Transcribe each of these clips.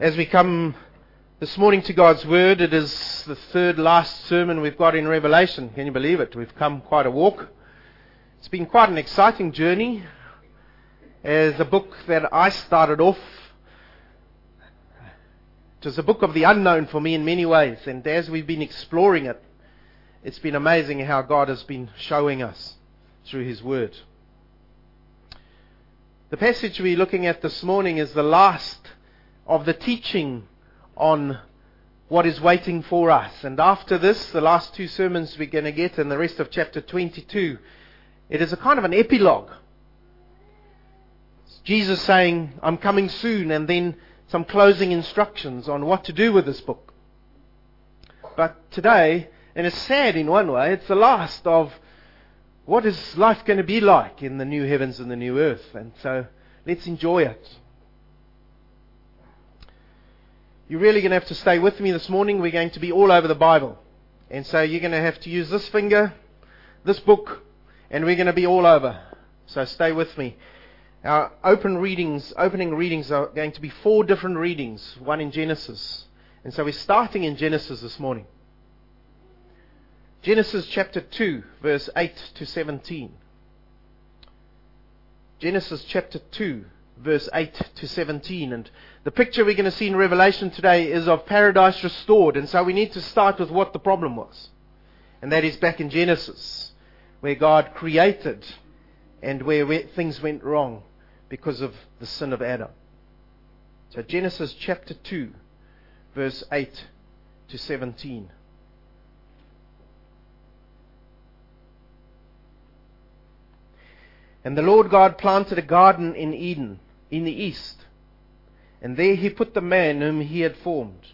As we come this morning to God's Word, it is the third last sermon we've got in Revelation. Can you believe it? We've come quite a walk. It's been quite an exciting journey. As a book that I started off, it was a book of the unknown for me in many ways. And as we've been exploring it, it's been amazing how God has been showing us through His Word. The passage we're looking at this morning is the last of the teaching on what is waiting for us. And after this, the last two sermons we're going to get and the rest of chapter 22, it is a kind of an epilogue. It's Jesus saying, I'm coming soon, and then some closing instructions on what to do with this book. But today, and it's sad in one way, it's the last of what is life going to be like in the new heavens and the new earth. And so let's enjoy it. You're really going to have to stay with me this morning. We're going to be all over the Bible. And so you're going to have to use this finger, this book, and we're going to be all over. So stay with me. Our open readings, opening readings are going to be four different readings, one in Genesis. And so we're starting in Genesis this morning. Genesis chapter 2, verse 8 to 17. Genesis chapter 2, verse 8 to 17. And the picture we're going to see in Revelation today is of paradise restored. And so we need to start with what the problem was. And that is back in Genesis, where God created and where things went wrong because of the sin of Adam. So Genesis chapter 2, verse 8 to 17. And the Lord God planted a garden in Eden, in the east. And there he put the man whom he had formed.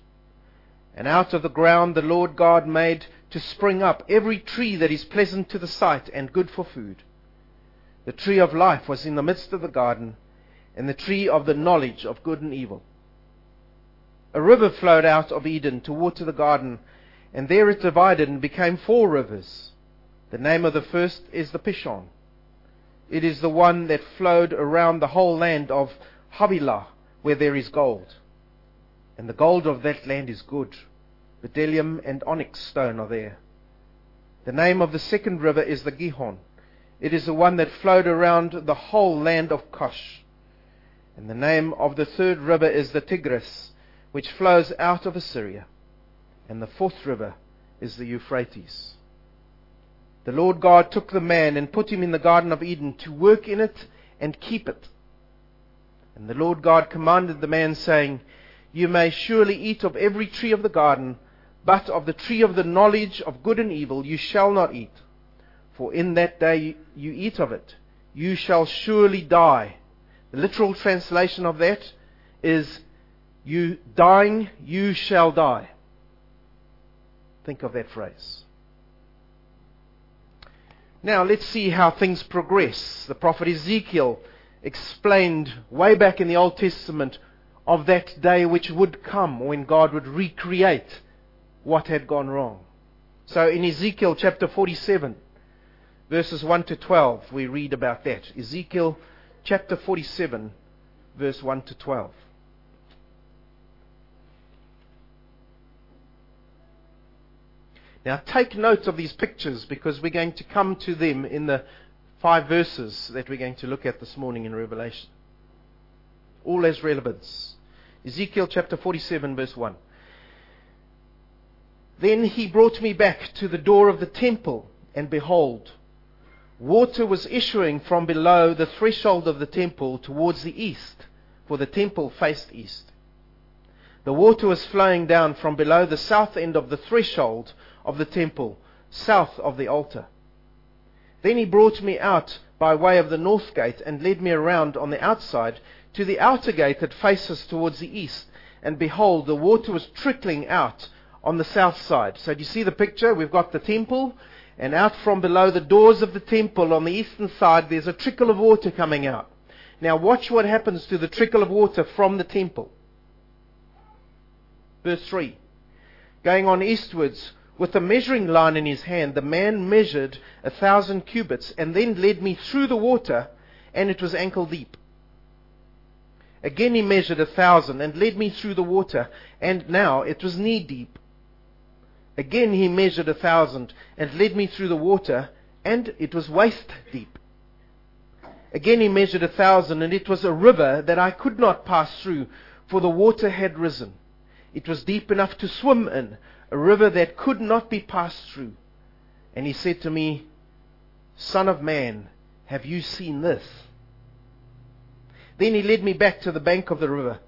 And out of the ground the Lord God made to spring up every tree that is pleasant to the sight and good for food. The tree of life was in the midst of the garden, and the tree of the knowledge of good and evil. A river flowed out of Eden to water the garden, and there it divided and became four rivers. The name of the first is the Pishon. It is the one that flowed around the whole land of Havilah, where there is gold. And the gold of that land is good. Bdellium and onyx stone are there. The name of the second river is the Gihon. It is the one that flowed around the whole land of Cush. And the name of the third river is the Tigris, which flows out of Assyria. And the fourth river is the Euphrates. The Lord God took the man and put him in the Garden of Eden to work in it and keep it. And the Lord God commanded the man, saying, You may surely eat of every tree of the garden, but of the tree of the knowledge of good and evil you shall not eat. For in that day you eat of it, you shall surely die. The literal translation of that is, You dying, you shall die. Think of that phrase. Now let's see how things progress. The prophet Ezekiel explained way back in the Old Testament of that day which would come when God would recreate what had gone wrong. So in Ezekiel chapter 47, verses 1 to 12, we read about that. Ezekiel chapter 47, verse 1 to 12. Now take note of these pictures because we're going to come to them in the five verses that we're going to look at this morning in Revelation. All has relevance. Ezekiel chapter 47 verse 1. Then he brought me back to the door of the temple, and behold, water was issuing from below the threshold of the temple towards the east, for the temple faced east. The water was flowing down from below the south end of the threshold of the temple, south of the altar. Then he brought me out by way of the north gate and led me around on the outside to the outer gate that faces towards the east. And behold, the water was trickling out on the south side. So do you see the picture? We've got the temple, and out from below the doors of the temple on the eastern side, there's a trickle of water coming out. Now watch what happens to the trickle of water from the temple. Verse 3. Going on eastwards, with a measuring line in his hand, the man measured a thousand cubits and then led me through the water, and it was ankle deep. Again he measured a thousand and led me through the water, and now it was knee deep. Again he measured a thousand and led me through the water, and it was waist deep. Again he measured a thousand, and it was a river that I could not pass through, for the water had risen. It was deep enough to swim in, a river that could not be passed through. And he said to me, Son of man, have you seen this? Then he led me back to the bank of the river.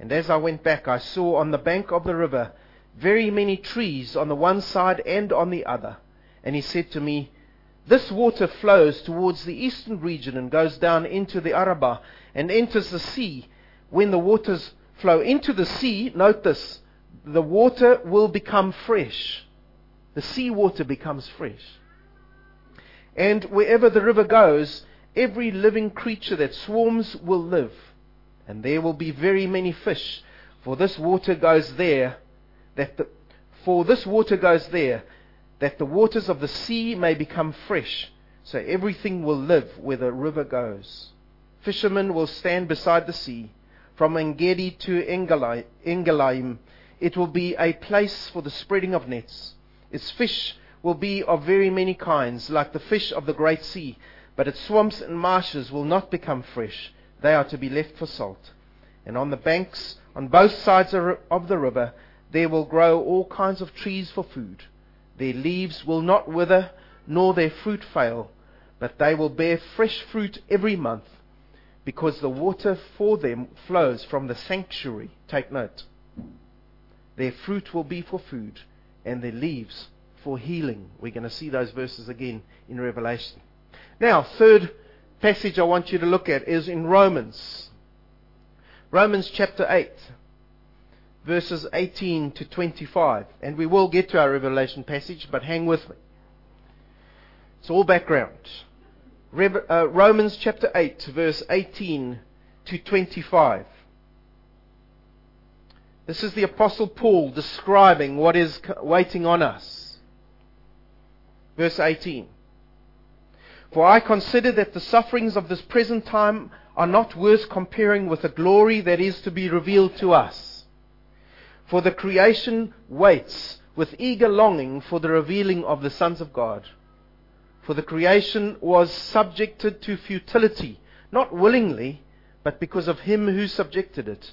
And as I went back, I saw on the bank of the river very many trees on the one side and on the other. And he said to me, This water flows towards the eastern region and goes down into the Arabah and enters the sea. When the waters flow into the sea, note this, the water will become fresh. The sea water becomes fresh. And wherever the river goes, every living creature that swarms will live, and there will be very many fish, for this water goes there, that the, for this water goes there, that the waters of the sea may become fresh, so everything will live where the river goes. Fishermen will stand beside the sea, from Engedi to Eneglaim. It will be a place for the spreading of nets. Its fish will be of very many kinds, like the fish of the great sea but its swamps and marshes will not become fresh. They are to be left for salt. And on the banks, on both sides of the river, there will grow all kinds of trees for food. Their leaves will not wither, nor their fruit fail, but they will bear fresh fruit every month, because the water for them flows from the sanctuary. Take note. Their fruit will be for food, and their leaves for healing. We're going to see those verses again in Revelation. Now, third passage I want you to look at is in Romans. Romans chapter 8, verses 18 to 25. And we will get to our Revelation passage, but hang with me. It's all background. uh, Romans chapter 8, verse 18 to 25. This is the Apostle Paul describing what is waiting on us. Verse 18. For I consider that the sufferings of this present time are not worth comparing with the glory that is to be revealed to us. For the creation waits with eager longing for the revealing of the sons of God. For the creation was subjected to futility, not willingly, but because of him who subjected it,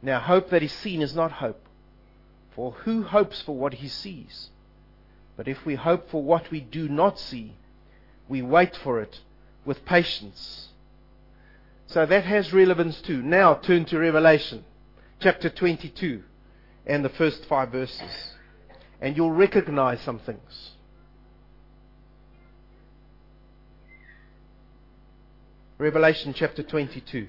Now, hope that is seen is not hope. For who hopes for what he sees? But if we hope for what we do not see, we wait for it with patience. So that has relevance too. Now turn to Revelation chapter 22 and the first five verses. And you'll recognize some things. Revelation chapter 22.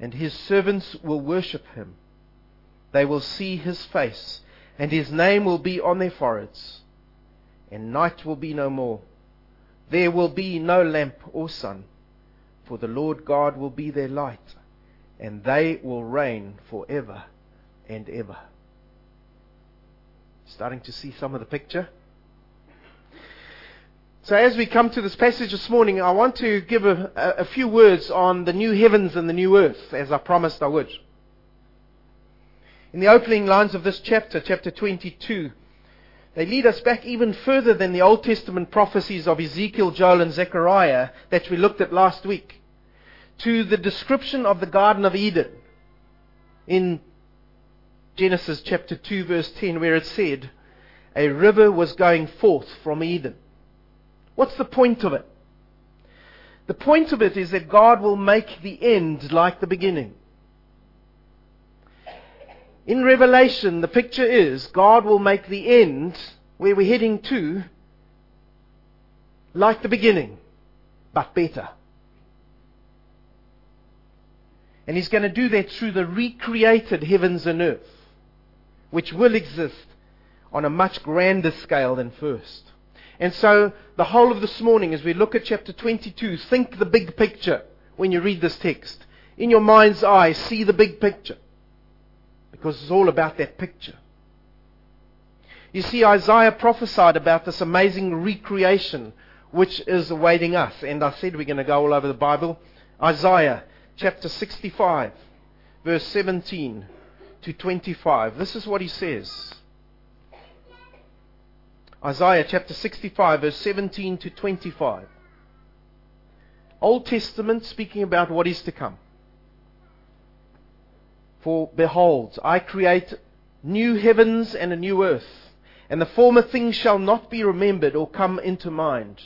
and his servants will worship him. They will see his face, and his name will be on their foreheads and night will be no more. There will be no lamp or sun, for the Lord God will be their light, and they will reign forever and ever. Starting to see some of the picture? So, as we come to this passage this morning, I want to give a, a, few words on the new heavens and the new earth, as I promised I would. In the opening lines of this chapter, chapter 22, they lead us back even further than the Old Testament prophecies of Ezekiel, Joel, and Zechariah that we looked at last week. to the description of the Garden of Eden in Genesis chapter 2, verse 10, where it said, A river was going forth from Eden. What's the point of it? The point of it is that God will make the end like the beginning. In Revelation, the picture is God will make the end, where we're heading to, like the beginning, but better. And He's going to do that through the recreated heavens and earth, which will exist on a much grander scale than first. And so, the whole of this morning, as we look at chapter 22, think the big picture when you read this text. In your mind's eye, see the big picture. Because it's all about that picture. You see, Isaiah prophesied about this amazing recreation which is awaiting us. And I said we're going to go all over the Bible. Isaiah chapter 65, verse 17 to 25. This is what he says. Isaiah chapter 65, verse 17 to 25. Old Testament speaking about what is to come. For behold, I create new heavens and a new earth, and the former things shall not be remembered or come into mind.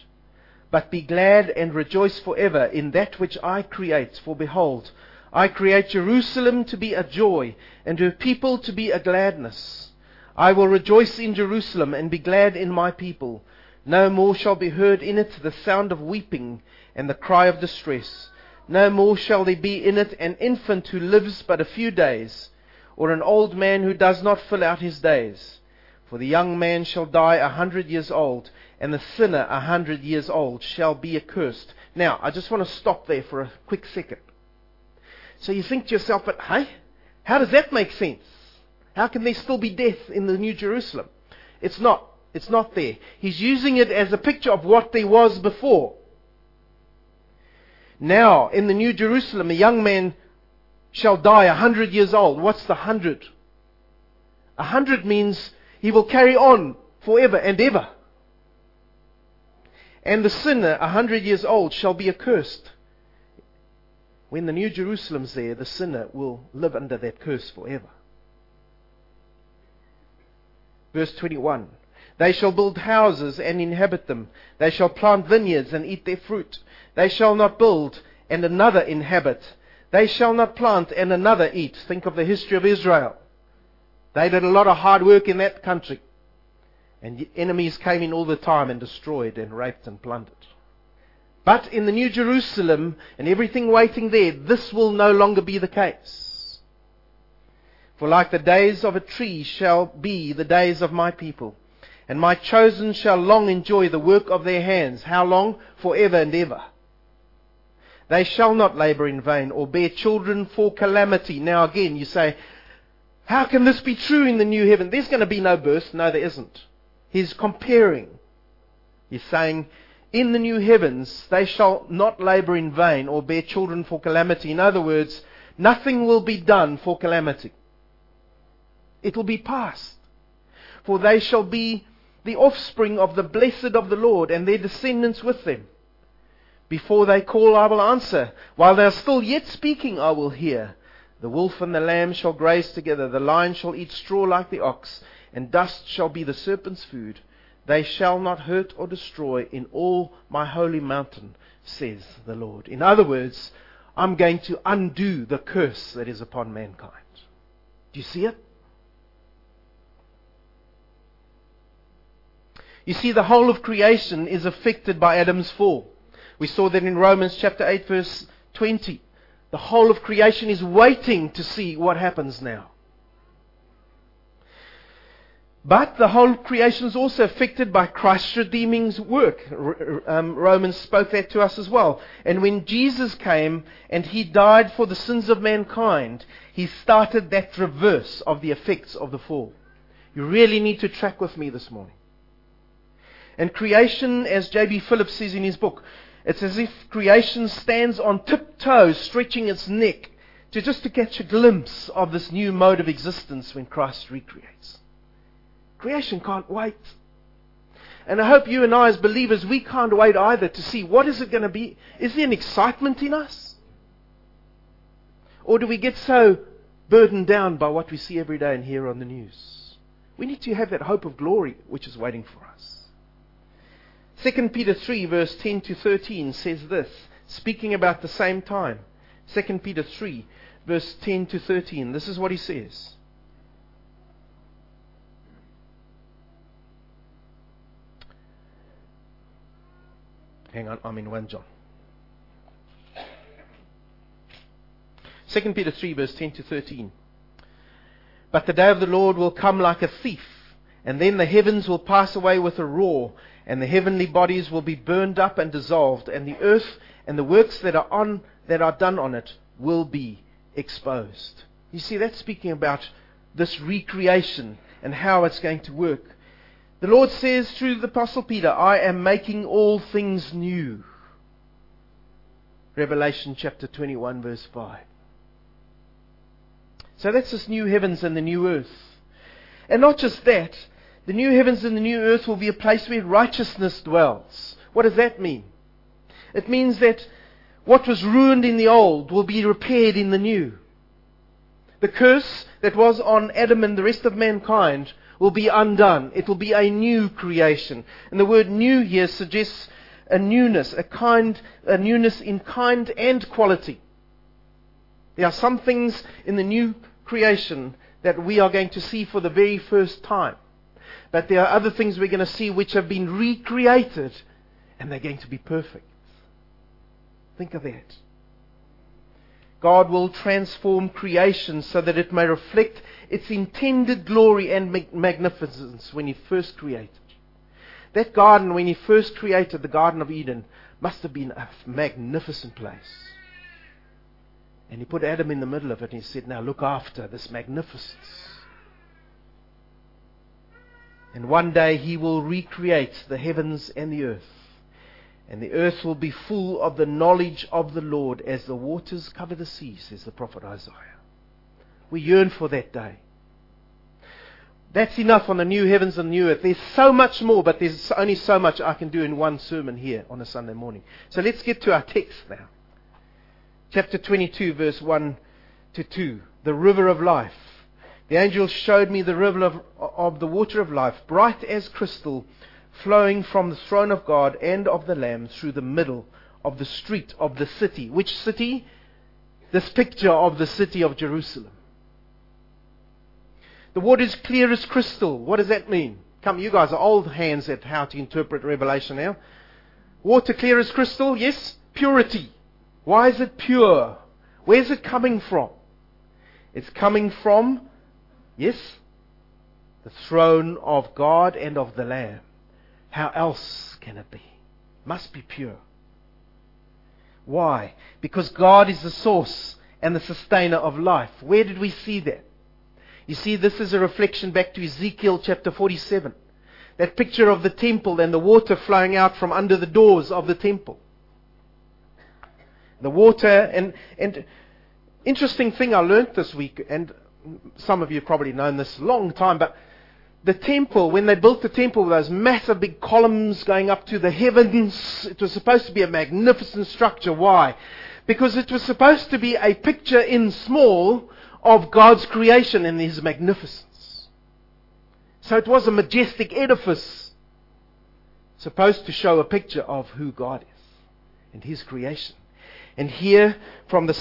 But be glad and rejoice forever in that which I create. For behold, I create Jerusalem to be a joy, and her people to be a gladness. I will rejoice in Jerusalem and be glad in my people. No more shall be heard in it the sound of weeping and the cry of distress. No more shall there be in it an infant who lives but a few days, or an old man who does not fill out his days. For the young man shall die a hundred years old, and the sinner a hundred years old shall be accursed. Now, I just want to stop there for a quick second. So you think to yourself, but hey, how does that make sense? How can there still be death in the New Jerusalem? It's not. It's not there. He's using it as a picture of what there was before. Now, in the New Jerusalem, a young man shall die a hundred years old. What's the hundred? A hundred means he will carry on forever and ever. And the sinner, a hundred years old, shall be accursed. When the New Jerusalem's there, the sinner will live under that curse forever. Verse 21. They shall build houses and inhabit them. They shall plant vineyards and eat their fruit. They shall not build and another inhabit. They shall not plant and another eat. Think of the history of Israel. They did a lot of hard work in that country. And enemies came in all the time and destroyed and raped and plundered. But in the New Jerusalem and everything waiting there, this will no longer be the case. For like the days of a tree shall be the days of my people. And my chosen shall long enjoy the work of their hands. How long? Forever and ever. They shall not labor in vain or bear children for calamity. Now again, you say, how can this be true in the new heaven? There's going to be no birth. No, there isn't. He's comparing. He's saying, in the new heavens, they shall not labor in vain or bear children for calamity. In other words, nothing will be done for calamity. It will be past. For they shall be the offspring of the blessed of the Lord, and their descendants with them. Before they call, I will answer. While they are still yet speaking, I will hear. The wolf and the lamb shall graze together. The lion shall eat straw like the ox, and dust shall be the serpent's food. They shall not hurt or destroy in all my holy mountain, says the Lord. In other words, I'm going to undo the curse that is upon mankind. Do you see it? You see, the whole of creation is affected by Adam's fall. We saw that in Romans chapter 8 verse 20. The whole of creation is waiting to see what happens now. But the whole creation is also affected by Christ's redeeming work. Um, Romans spoke that to us as well. And when Jesus came and he died for the sins of mankind, he started that reverse of the effects of the fall. You really need to track with me this morning. And creation, as J.B. Phillips says in his book, it's as if creation stands on tiptoe, stretching its neck to just to catch a glimpse of this new mode of existence when Christ recreates. Creation can't wait. And I hope you and I as believers, we can't wait either to see what is it going to be. Is there an excitement in us? Or do we get so burdened down by what we see every day and hear on the news? We need to have that hope of glory which is waiting for us. 2 Peter 3 verse 10 to 13 says this, speaking about the same time. 2 Peter 3 verse 10 to 13. This is what he says. Hang on, I'm in 1 John. 2 Peter 3, verse 10 to 13. But the day of the Lord will come like a thief, and then the heavens will pass away with a roar, and the heavenly bodies will be burned up and dissolved, and the earth and the works that are on that are done on it will be exposed. You see, that's speaking about this recreation and how it's going to work. The Lord says through the Apostle Peter, I am making all things new. Revelation chapter 21, verse 5. So that's this new heavens and the new earth. And not just that, the new heavens and the new earth will be a place where righteousness dwells. What does that mean? It means that what was ruined in the old will be repaired in the new. The curse that was on Adam and the rest of mankind will be undone. It will be a new creation. And the word new here suggests a newness, a kind, a newness in kind and quality. There are some things in the new creation that we are going to see for the very first time. But there are other things we're going to see which have been recreated and they're going to be perfect. Think of that. God will transform creation so that it may reflect its intended glory and magnificence when He first created. That garden, when He first created the Garden of Eden, must have been a magnificent place. And He put Adam in the middle of it and He said, Now look after this magnificence. And one day He will recreate the heavens and the earth. And the earth will be full of the knowledge of the Lord as the waters cover the sea, says the prophet Isaiah. We yearn for that day. That's enough on the new heavens and new earth. There's so much more, but there's only so much I can do in one sermon here on a Sunday morning. So let's get to our text now. Chapter 22, verse 1 to 2. The river of life. The angel showed me the river of, of the water of life, bright as crystal flowing from the throne of God and of the Lamb through the middle of the street of the city. Which city? This picture of the city of Jerusalem. The water is clear as crystal. What does that mean? Come, you guys are old hands at how to interpret Revelation now. Water clear as crystal, yes? Purity. Why is it pure? Where's it coming from? It's coming from, yes, the throne of God and of the Lamb. How else can it be? Must be pure. Why? Because God is the source and the sustainer of life. Where did we see that? You see, this is a reflection back to Ezekiel chapter 47. That picture of the temple and the water flowing out from under the doors of the temple. The water, and, and interesting thing I learned this week, and some of you have probably known this a long time, but the temple, when they built the temple with those massive big columns going up to the heavens, it was supposed to be a magnificent structure. Why? Because it was supposed to be a picture in small of God's creation and His magnificence. So it was a majestic edifice supposed to show a picture of who God is and His creation. And here, from the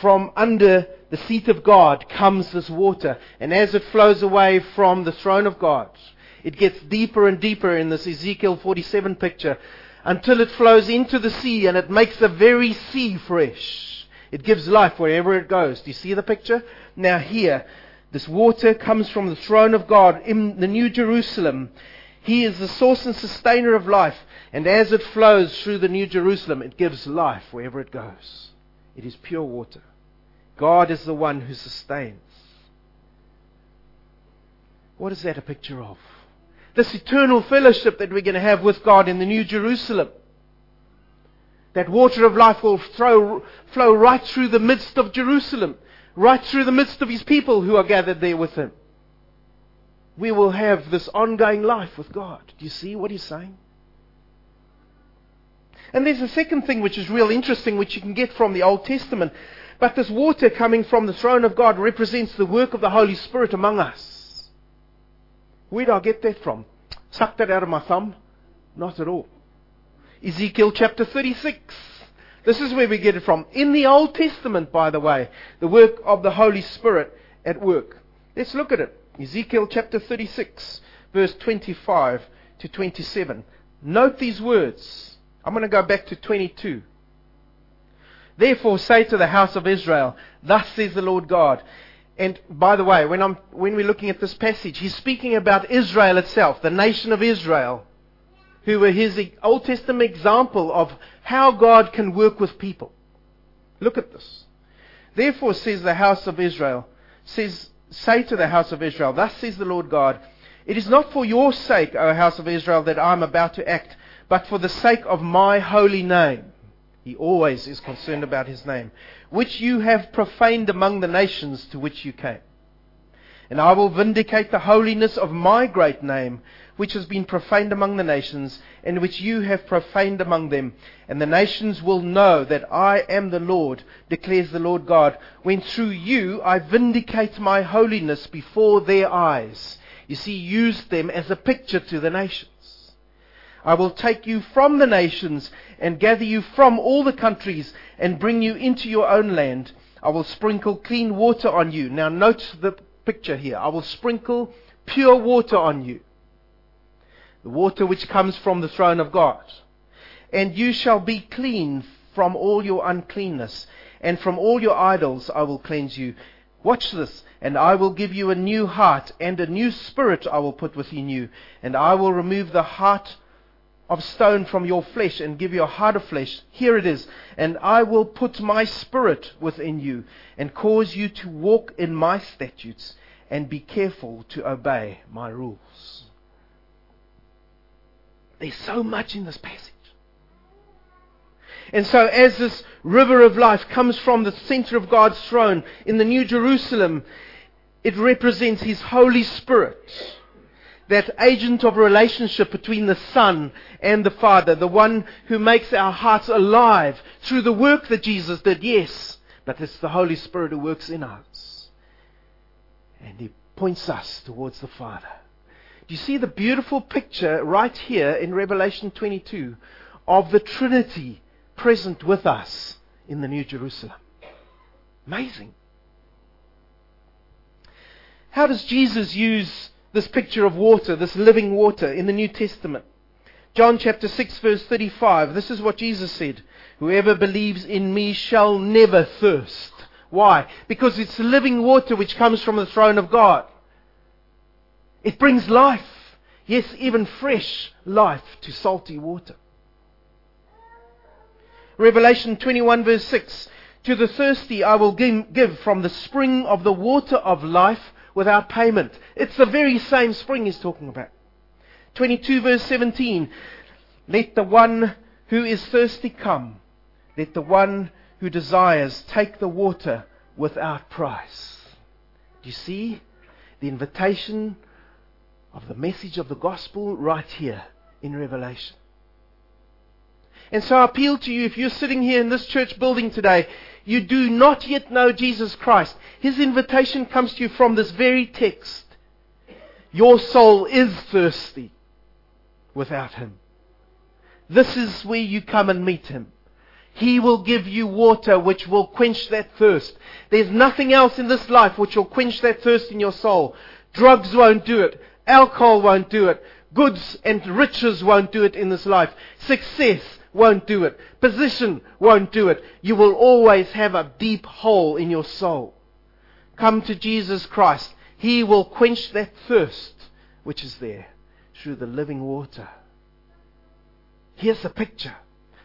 from under the seat of God comes this water. And as it flows away from the throne of God, it gets deeper and deeper in this Ezekiel 47 picture until it flows into the sea and it makes the very sea fresh. It gives life wherever it goes. Do you see the picture? Now here, this water comes from the throne of God in the New Jerusalem. He is the source and sustainer of life. And as it flows through the New Jerusalem, it gives life wherever it goes. It is pure water. God is the one who sustains. What is that a picture of? This eternal fellowship that we're going to have with God in the New Jerusalem. That water of life will throw, flow right through the midst of Jerusalem, right through the midst of His people who are gathered there with Him. We will have this ongoing life with God. Do you see what He's saying? And there's a second thing which is real interesting, which you can get from the Old Testament. But this water coming from the throne of God represents the work of the Holy Spirit among us. Where did I get that from? Suck that out of my thumb? Not at all. Ezekiel chapter 36. This is where we get it from. In the Old Testament, by the way, the work of the Holy Spirit at work. Let's look at it. Ezekiel chapter 36, verse 25 to 27. Note these words. I'm going to go back to 22. Therefore say to the house of Israel, Thus says the Lord God. And by the way, when, I'm, when we're looking at this passage, he's speaking about Israel itself, the nation of Israel, who were his Old Testament example of how God can work with people. Look at this. Therefore says the house of Israel, says, say to the house of Israel, Thus says the Lord God, It is not for your sake, O house of Israel, that I am about to act, but for the sake of my holy name he always is concerned about his name, which you have profaned among the nations to which you came. And I will vindicate the holiness of my great name, which has been profaned among the nations, and which you have profaned among them. And the nations will know that I am the Lord, declares the Lord God, when through you I vindicate my holiness before their eyes. You see, use them as a picture to the nations. I will take you from the nations and gather you from all the countries and bring you into your own land. I will sprinkle clean water on you. Now note the picture here. I will sprinkle pure water on you. The water which comes from the throne of God. And you shall be clean from all your uncleanness. And from all your idols I will cleanse you. Watch this. And I will give you a new heart, and a new spirit I will put within you. And I will remove the heart of stone from your flesh and give you a heart of flesh. Here it is. And I will put my spirit within you and cause you to walk in my statutes and be careful to obey my rules. There's so much in this passage. And so, as this river of life comes from the center of God's throne in the New Jerusalem, it represents His Holy Spirit that agent of relationship between the Son and the Father, the one who makes our hearts alive through the work that Jesus did, yes, but it's the Holy Spirit who works in us. And He points us towards the Father. Do you see the beautiful picture right here in Revelation 22 of the Trinity present with us in the New Jerusalem? Amazing. How does Jesus use this picture of water, this living water in the New Testament. John chapter 6 verse 35. This is what Jesus said. Whoever believes in me shall never thirst. Why? Because it's living water which comes from the throne of God. It brings life. Yes, even fresh life to salty water. Revelation 21 verse 6. To the thirsty I will give from the spring of the water of life without payment. It's the very same spring he's talking about. 22 verse 17. Let the one who is thirsty come. Let the one who desires take the water without price. Do you see the invitation of the message of the gospel right here in Revelation? And so I appeal to you, if you're sitting here in this church building today, you do not yet know Jesus Christ. His invitation comes to you from this very text. Your soul is thirsty without Him. This is where you come and meet Him. He will give you water which will quench that thirst. There's nothing else in this life which will quench that thirst in your soul. Drugs won't do it. Alcohol won't do it. Goods and riches won't do it in this life. Success won't do it. Position won't do it. You will always have a deep hole in your soul. Come to Jesus Christ. He will quench that thirst which is there through the living water. Here's the picture.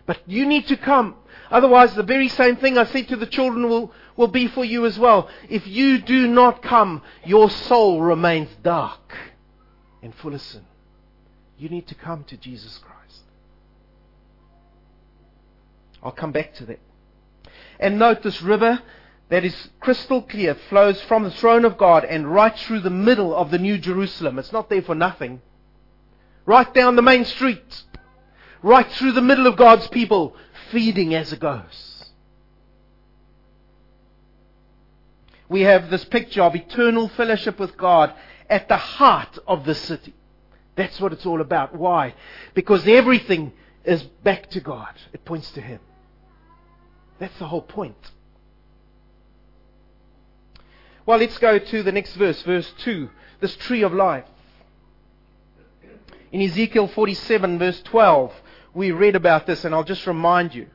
But you need to come. Otherwise, the very same thing I said to the children will, will be for you as well. If you do not come, your soul remains dark and full of sin. You need to come to Jesus Christ. I'll come back to that. And note this river that is crystal clear flows from the throne of God and right through the middle of the New Jerusalem. It's not there for nothing. Right down the main street. Right through the middle of God's people, feeding as it goes. we have this picture of eternal fellowship with God at the heart of the city. That's what it's all about. Why? Because everything is back to God. It points to Him. That's the whole point. Well, let's go to the next verse, verse 2. This tree of life. In Ezekiel 47, verse 12, we read about this, and I'll just remind you.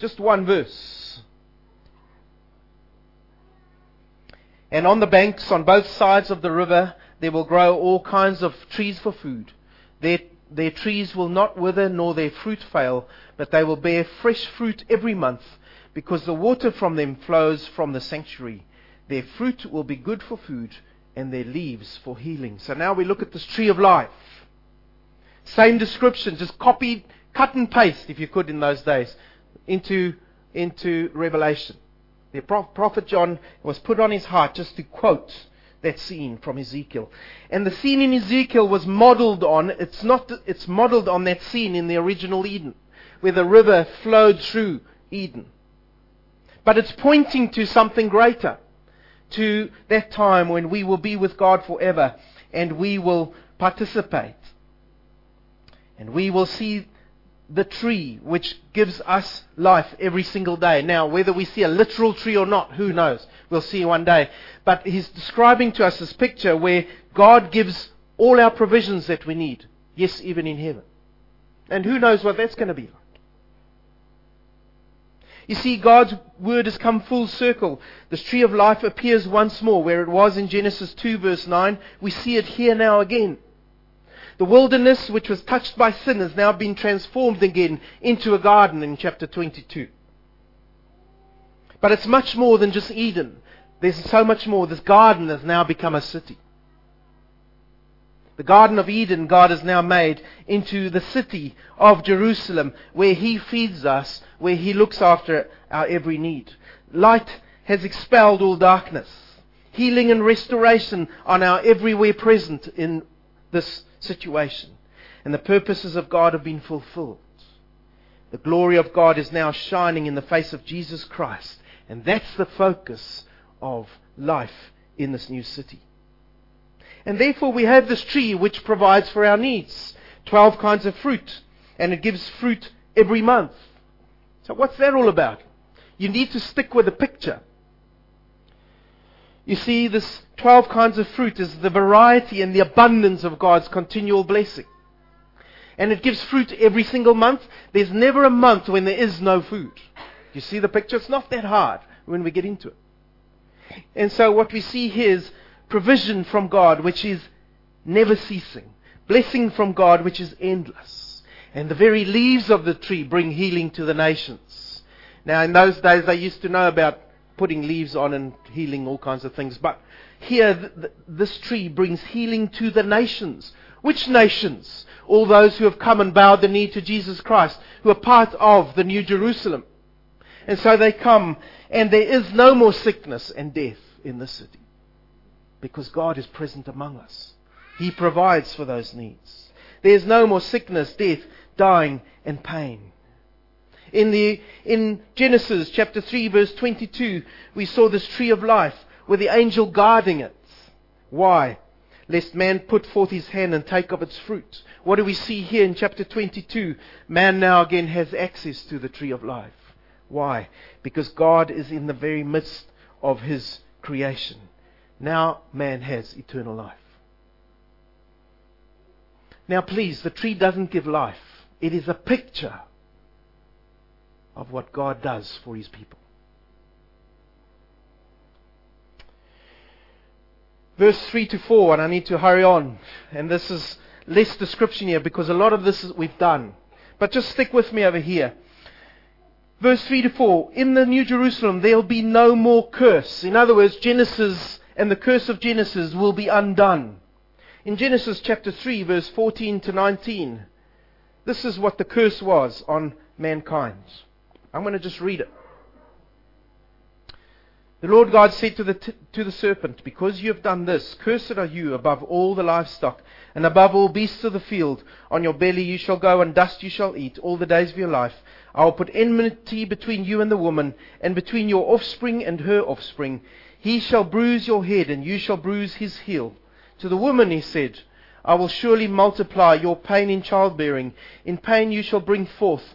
Just one verse. And on the banks, on both sides of the river, there will grow all kinds of trees for food. Their, their trees will not wither, nor their fruit fail, but they will bear fresh fruit every month, because the water from them flows from the sanctuary. Their fruit will be good for food, and their leaves for healing. So now we look at this tree of life. Same description, just copied, cut and paste, if you could, in those days, into, into Revelation. The prophet John was put on his heart just to quote that scene from Ezekiel. And the scene in Ezekiel was modeled on, it's not, it's modeled on that scene in the original Eden, where the river flowed through Eden. But it's pointing to something greater, to that time when we will be with God forever and we will participate and we will see the tree which gives us life every single day. Now, whether we see a literal tree or not, who knows? We'll see one day. But he's describing to us this picture where God gives all our provisions that we need. Yes, even in heaven. And who knows what that's going to be like. You see, God's word has come full circle. This tree of life appears once more where it was in Genesis 2 verse 9. We see it here now again. The wilderness, which was touched by sin, has now been transformed again into a garden in chapter 22. But it's much more than just Eden. There's so much more. This garden has now become a city. The Garden of Eden, God has now made into the city of Jerusalem, where He feeds us, where He looks after our every need. Light has expelled all darkness. Healing and restoration are now everywhere present in this situation. And the purposes of God have been fulfilled. The glory of God is now shining in the face of Jesus Christ. And that's the focus of life in this new city. And therefore we have this tree which provides for our needs. Twelve kinds of fruit. And it gives fruit every month. So what's that all about? You need to stick with the picture. You see, this 12 kinds of fruit is the variety and the abundance of God's continual blessing. And it gives fruit every single month. There's never a month when there is no food. You see the picture? It's not that hard when we get into it. And so what we see here is provision from God, which is never ceasing. Blessing from God, which is endless. And the very leaves of the tree bring healing to the nations. Now, in those days, they used to know about putting leaves on and healing all kinds of things. But here, th- th- this tree brings healing to the nations. Which nations? All those who have come and bowed the knee to Jesus Christ, who are part of the New Jerusalem. And so they come, and there is no more sickness and death in the city. Because God is present among us. He provides for those needs. There's no more sickness, death, dying, and pain. In, the, in Genesis chapter 3 verse 22, we saw this tree of life with the angel guarding it. Why? Lest man put forth his hand and take of its fruit. What do we see here in chapter 22? Man now again has access to the tree of life. Why? Because God is in the very midst of his creation. Now man has eternal life. Now please, the tree doesn't give life. It is a picture of what God does for his people. Verse 3 to 4, and I need to hurry on. And this is less description here because a lot of this we've done. But just stick with me over here. Verse 3 to 4 In the New Jerusalem there'll be no more curse. In other words, Genesis and the curse of Genesis will be undone. In Genesis chapter 3, verse 14 to 19, this is what the curse was on mankind. I'm going to just read it. The Lord God said to the, t- to the serpent, Because you have done this, cursed are you above all the livestock, and above all beasts of the field. On your belly you shall go, and dust you shall eat all the days of your life. I will put enmity between you and the woman, and between your offspring and her offspring. He shall bruise your head, and you shall bruise his heel. To the woman he said, I will surely multiply your pain in childbearing. In pain you shall bring forth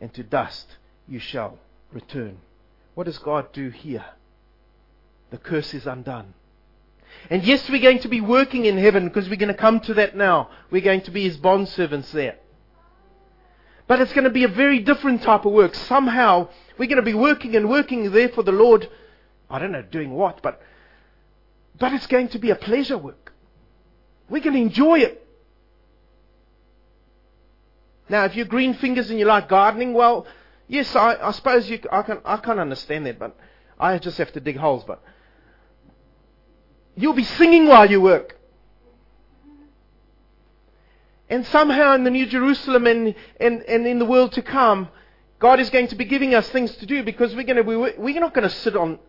and to dust you shall return. What does God do here? The curse is undone. And yes, we're going to be working in heaven because we're going to come to that now. We're going to be his bond servants there. But it's going to be a very different type of work. Somehow, we're going to be working and working there for the Lord. I don't know doing what, but, but it's going to be a pleasure work. We can enjoy it. Now, if you're green fingers and you like gardening, well, yes, I, I suppose you, I can, I can understand that, but I just have to dig holes. But you'll be singing while you work. And somehow in the New Jerusalem and, and, and in the world to come, God is going to be giving us things to do because we're, going to, we, we're not going to sit on,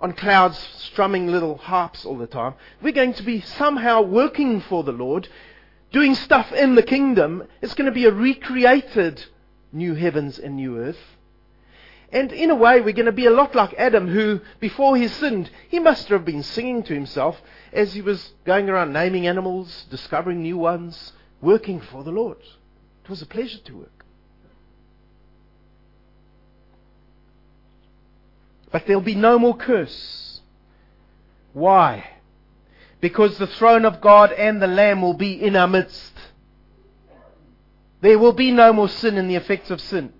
on clouds strumming little harps all the time. We're going to be somehow working for the Lord, doing stuff in the kingdom. It's going to be a recreated new heavens and new earth. And in a way, we're going to be a lot like Adam, who, before he sinned, he must have been singing to himself as he was going around naming animals, discovering new ones, working for the Lord. It was a pleasure to work. But there'll be no more curse. Why? Because the throne of God and the Lamb will be in our midst. There will be no more sin and the effects of sin.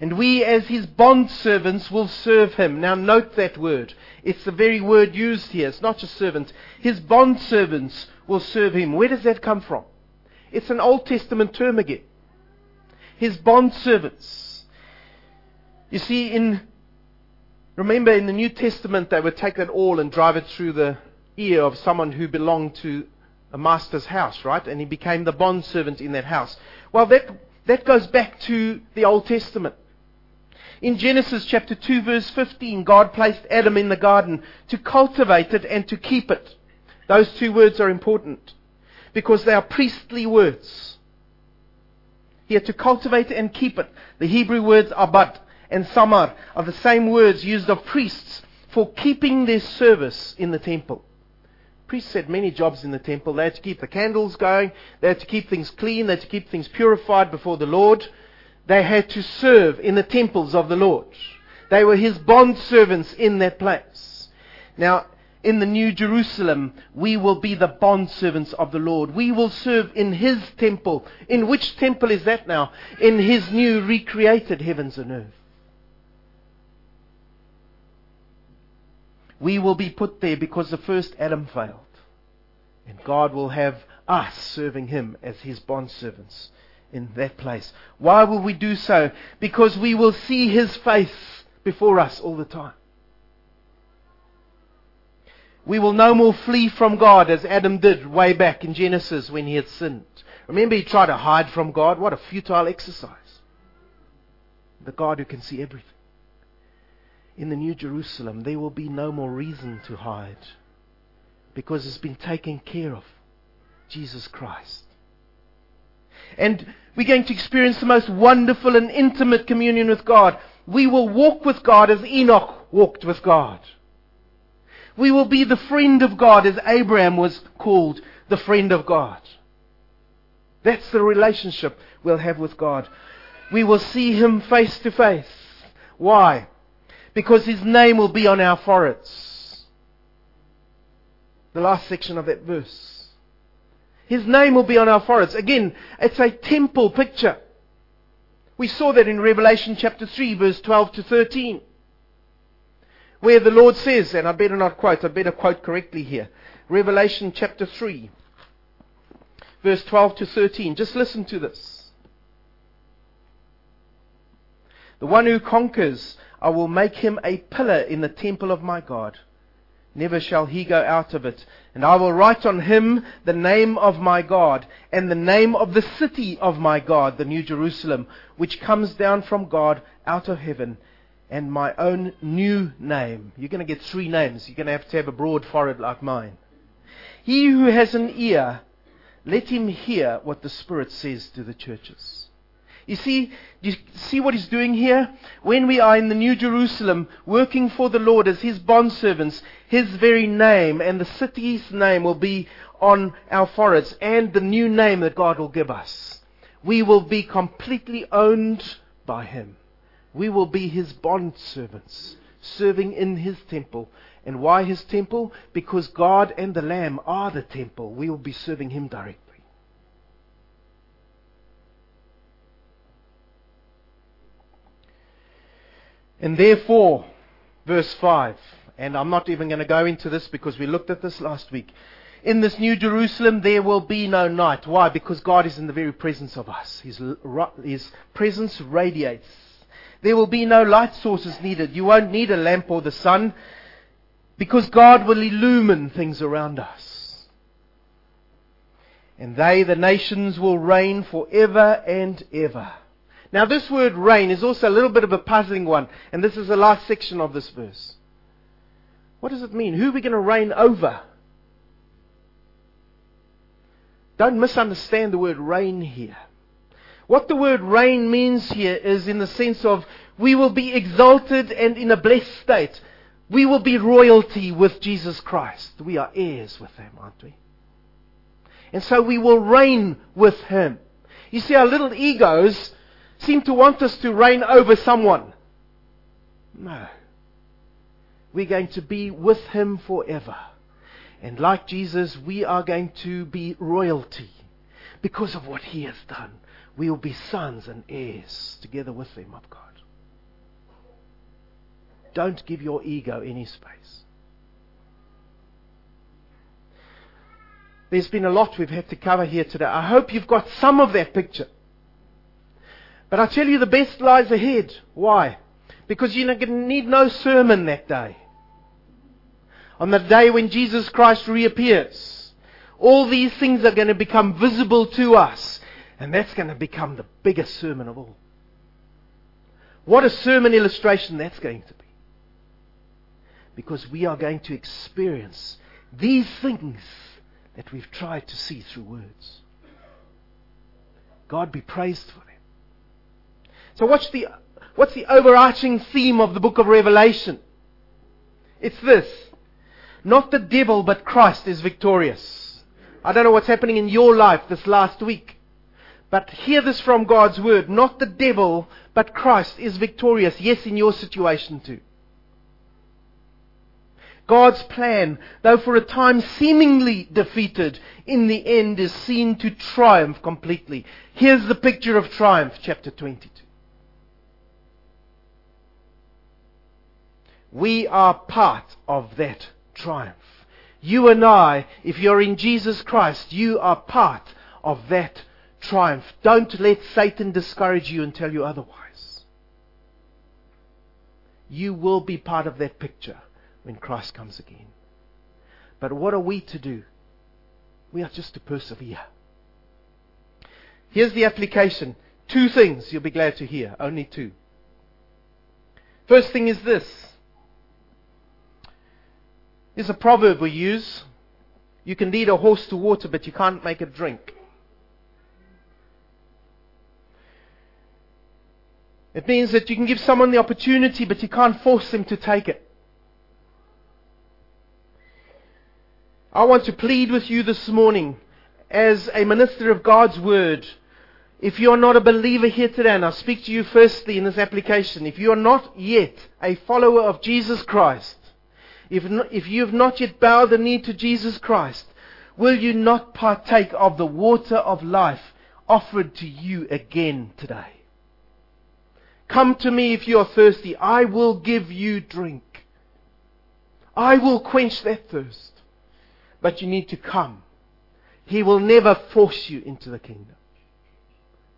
And we, as his bond servants, will serve him. Now, note that word. It's the very word used here. It's not just servants. His bond servants will serve him. Where does that come from? It's an Old Testament term again. His bond servants. You see, in remember in the New Testament they would take that awl and drive it through the ear of someone who belonged to a master's house, right? And he became the bond servant in that house. Well, that that goes back to the Old Testament. In Genesis chapter 2 verse 15, God placed Adam in the garden to cultivate it and to keep it. Those two words are important because they are priestly words. Here, to cultivate and keep it. The Hebrew words abad and shamar are the same words used of priests for keeping their service in the temple. Priests had many jobs in the temple. They had to keep the candles going. They had to keep things clean. They had to keep things purified before the Lord. They had to serve in the temples of the Lord. They were his bond servants in that place. Now, in the New Jerusalem, we will be the bond servants of the Lord. We will serve in his temple. In which temple is that now? In his new recreated heavens and earth. We will be put there because the first Adam failed. And God will have us serving him as his bond servants in that place. Why will we do so? Because we will see His face before us all the time. We will no more flee from God as Adam did way back in Genesis when he had sinned. Remember, he tried to hide from God. What a futile exercise. The God who can see everything. In the New Jerusalem, there will be no more reason to hide because it's been taken care of. Jesus Christ. And we're going to experience the most wonderful and intimate communion with God. We will walk with God as Enoch walked with God. We will be the friend of God as Abraham was called the friend of God. That's the relationship we'll have with God. We will see Him face to face. Why? Because His name will be on our foreheads. The last section of that verse. His name will be on our foreheads. Again, it's a temple picture. We saw that in Revelation chapter 3, verse 12 to 13. where the Lord says, and I better not quote, I better quote correctly here. Revelation chapter 3, verse 12 to 13. Just listen to this. The one who conquers, I will make him a pillar in the temple of my God. Never shall he go out of it. And I will write on him the name of my God, and the name of the city of my God, the New Jerusalem, which comes down from God out of heaven, and my own new name. You're going to get three names. You're going to have to have a broad forehead like mine. He who has an ear, let him hear what the Spirit says to the churches. You see, you see what he's doing here? When we are in the New Jerusalem, working for the Lord as his bondservants, his very name and the city's name will be on our foreheads and the new name that God will give us. We will be completely owned by him. We will be his bondservants, serving in his temple. And why his temple? Because God and the Lamb are the temple. We will be serving him directly. And therefore, verse 5, and I'm not even going to go into this because we looked at this last week. In this new Jerusalem, there will be no night. Why? Because God is in the very presence of us. His, his presence radiates. There will be no light sources needed. You won't need a lamp or the sun because God will illumine things around us. And they, the nations, will reign forever and ever. Now, this word reign is also a little bit of a puzzling one, and this is the last section of this verse. What does it mean? Who are we going to reign over? Don't misunderstand the word reign here. What the word reign means here is in the sense of we will be exalted and in a blessed state. We will be royalty with Jesus Christ. We are heirs with Him, aren't we? And so we will reign with Him. You see, our little egos seem to want us to reign over someone. No. We're going to be with Him forever. And like Jesus, we are going to be royalty because of what He has done. We will be sons and heirs together with Him of God. Don't give your ego any space. There's been a lot we've had to cover here today. I hope you've got some of that picture. But I tell you, the best lies ahead. Why? Because you're going to need no sermon that day. On the day when Jesus Christ reappears, all these things are going to become visible to us. And that's going to become the biggest sermon of all. What a sermon illustration that's going to be. Because we are going to experience these things that we've tried to see through words. God be praised for them. So what's the, what's the overarching theme of the book of Revelation? It's this. Not the devil, but Christ is victorious. I don't know what's happening in your life this last week. But hear this from God's word. Not the devil, but Christ is victorious. Yes, in your situation too. God's plan, though for a time seemingly defeated, in the end is seen to triumph completely. Here's the picture of triumph, chapter 22. We are part of that triumph. You and I, if you're in Jesus Christ, you are part of that triumph. Don't let Satan discourage you and tell you otherwise. You will be part of that picture when Christ comes again. But what are we to do? We are just to persevere. Here's the application. Two things you'll be glad to hear. Only two. First thing is this there's a proverb we use. You can lead a horse to water, but you can't make it drink. It means that you can give someone the opportunity, but you can't force them to take it. I want to plead with you this morning as a minister of God's Word. If you are not a believer here today, and I speak to you firstly in this application, if you are not yet a follower of Jesus Christ, if, not, if you have not yet bowed the knee to Jesus Christ, will you not partake of the water of life offered to you again today? Come to me if you are thirsty. I will give you drink. I will quench that thirst. But you need to come. He will never force you into the kingdom.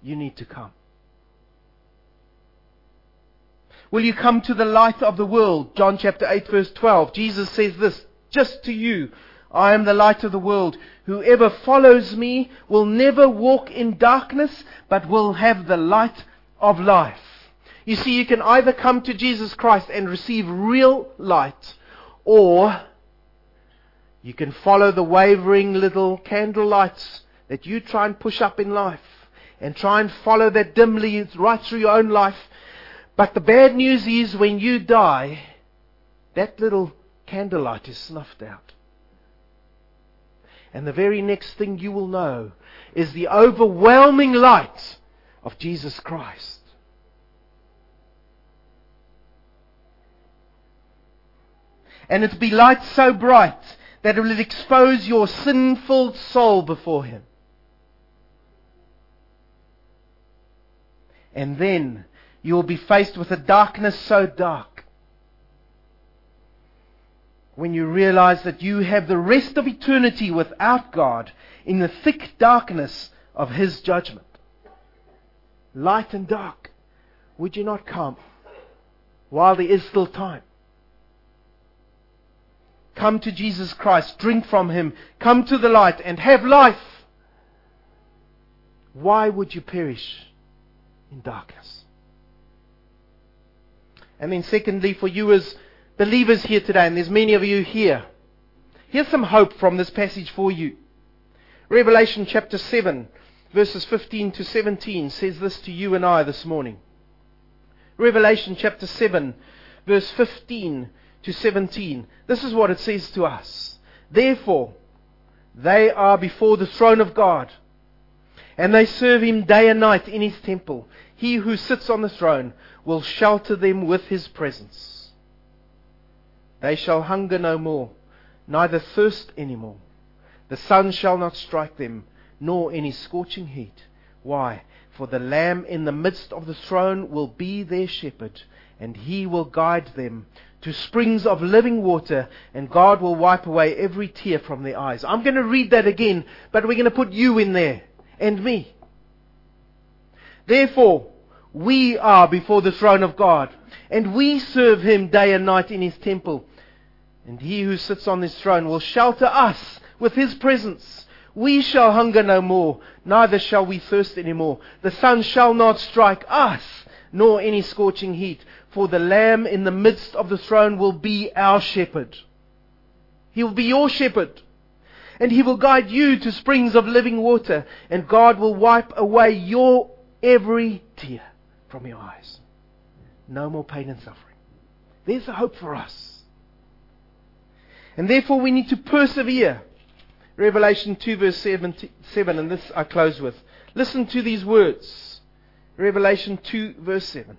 You need to come. Will you come to the light of the world? John chapter 8 verse 12. Jesus says this, just to you, I am the light of the world. Whoever follows me will never walk in darkness, but will have the light of life. You see, you can either come to Jesus Christ and receive real light, or you can follow the wavering little candle lights that you try and push up in life, and try and follow that dimly right through your own life. But the bad news is when you die, that little candlelight is snuffed out. And the very next thing you will know is the overwhelming light of Jesus Christ. And it'll be light so bright that it will expose your sinful soul before Him. And then you will be faced with a darkness so dark when you realize that you have the rest of eternity without God in the thick darkness of His judgment. Light and dark, would you not come while there is still time? Come to Jesus Christ, drink from Him, come to the light, and have life. Why would you perish in darkness? And then, secondly, for you as believers here today, and there's many of you here, here's some hope from this passage for you. Revelation chapter 7, verses 15 to 17 says this to you and I this morning. Revelation chapter 7, verse 15 to 17. This is what it says to us. Therefore, they are before the throne of God, and they serve him day and night in his temple. He who sits on the throne will shelter them with his presence. They shall hunger no more, neither thirst any more. The sun shall not strike them, nor any scorching heat. Why? For the Lamb in the midst of the throne will be their shepherd, and he will guide them to springs of living water, and God will wipe away every tear from their eyes. I'm going to read that again, but we're going to put you in there, and me. Therefore, we are before the throne of God, and we serve him day and night in his temple. And he who sits on this throne will shelter us with his presence. We shall hunger no more, neither shall we thirst any more. The sun shall not strike us, nor any scorching heat, for the Lamb in the midst of the throne will be our shepherd. He will be your shepherd. And he will guide you to springs of living water, and God will wipe away your every tear from your eyes. No more pain and suffering. There's the hope for us. And therefore we need to persevere. Revelation 2 verse 7, and this I close with. Listen to these words. Revelation 2 verse 7.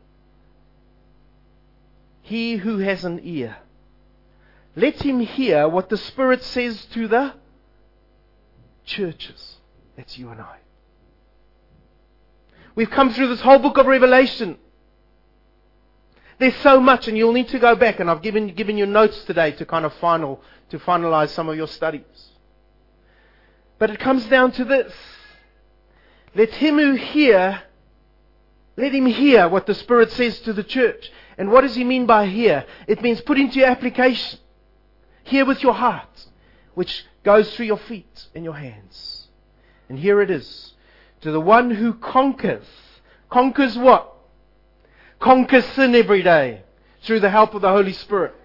He who has an ear, let him hear what the Spirit says to the churches. That's you and I. We've come through this whole book of Revelation. There's so much, and you'll need to go back, and I've given, given you notes today to kind of final, to finalize some of your studies. But it comes down to this. Let him who hear, let him hear what the Spirit says to the church. And what does he mean by hear? It means put into your application. Hear with your heart, which goes through your feet and your hands. And here it is to the one who conquers. Conquers what? Conquers sin every day through the help of the Holy Spirit.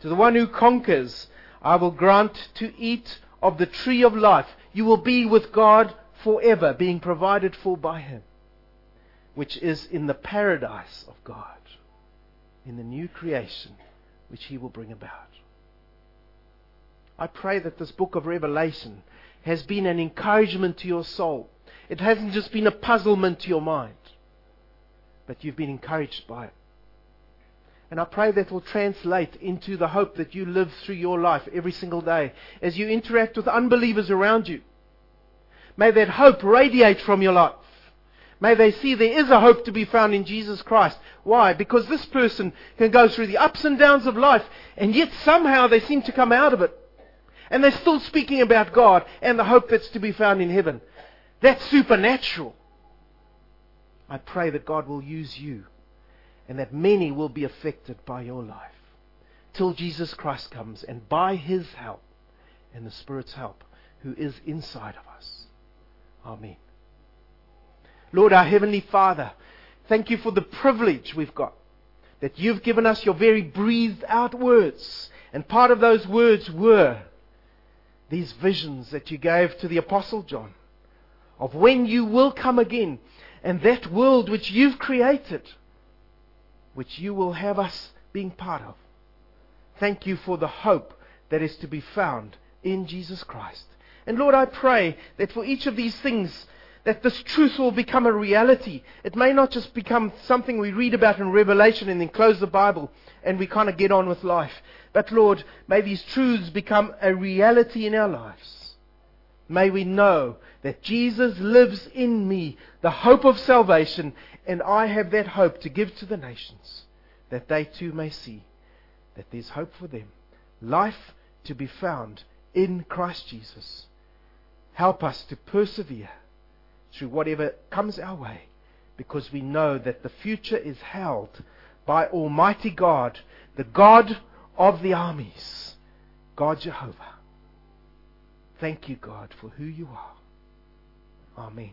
To the one who conquers, I will grant to eat of the tree of life. You will be with God forever, being provided for by Him, which is in the paradise of God, in the new creation which He will bring about. I pray that this book of Revelation has been an encouragement to your soul. It hasn't just been a puzzlement to your mind, but you've been encouraged by it. And I pray that will translate into the hope that you live through your life every single day as you interact with unbelievers around you. May that hope radiate from your life. May they see there is a hope to be found in Jesus Christ. Why? Because this person can go through the ups and downs of life, and yet somehow they seem to come out of it. And they're still speaking about God and the hope that's to be found in heaven. That's supernatural. I pray that God will use you and that many will be affected by your life till Jesus Christ comes and by his help and the Spirit's help who is inside of us. Amen. Lord, our Heavenly Father, thank you for the privilege we've got that you've given us your very breathed out words. And part of those words were these visions that you gave to the Apostle John of when you will come again and that world which you've created, which you will have us being part of. Thank you for the hope that is to be found in Jesus Christ. And Lord, I pray that for each of these things, that this truth will become a reality. It may not just become something we read about in Revelation and then close the Bible and we kind of get on with life. But Lord, may these truths become a reality in our lives. May we know that Jesus lives in me, the hope of salvation, and I have that hope to give to the nations, that they too may see that there's hope for them. Life to be found in Christ Jesus. Help us to persevere through whatever comes our way because we know that the future is held by Almighty God, the God of the armies, God Jehovah. Thank you, God, for who you are. Amen.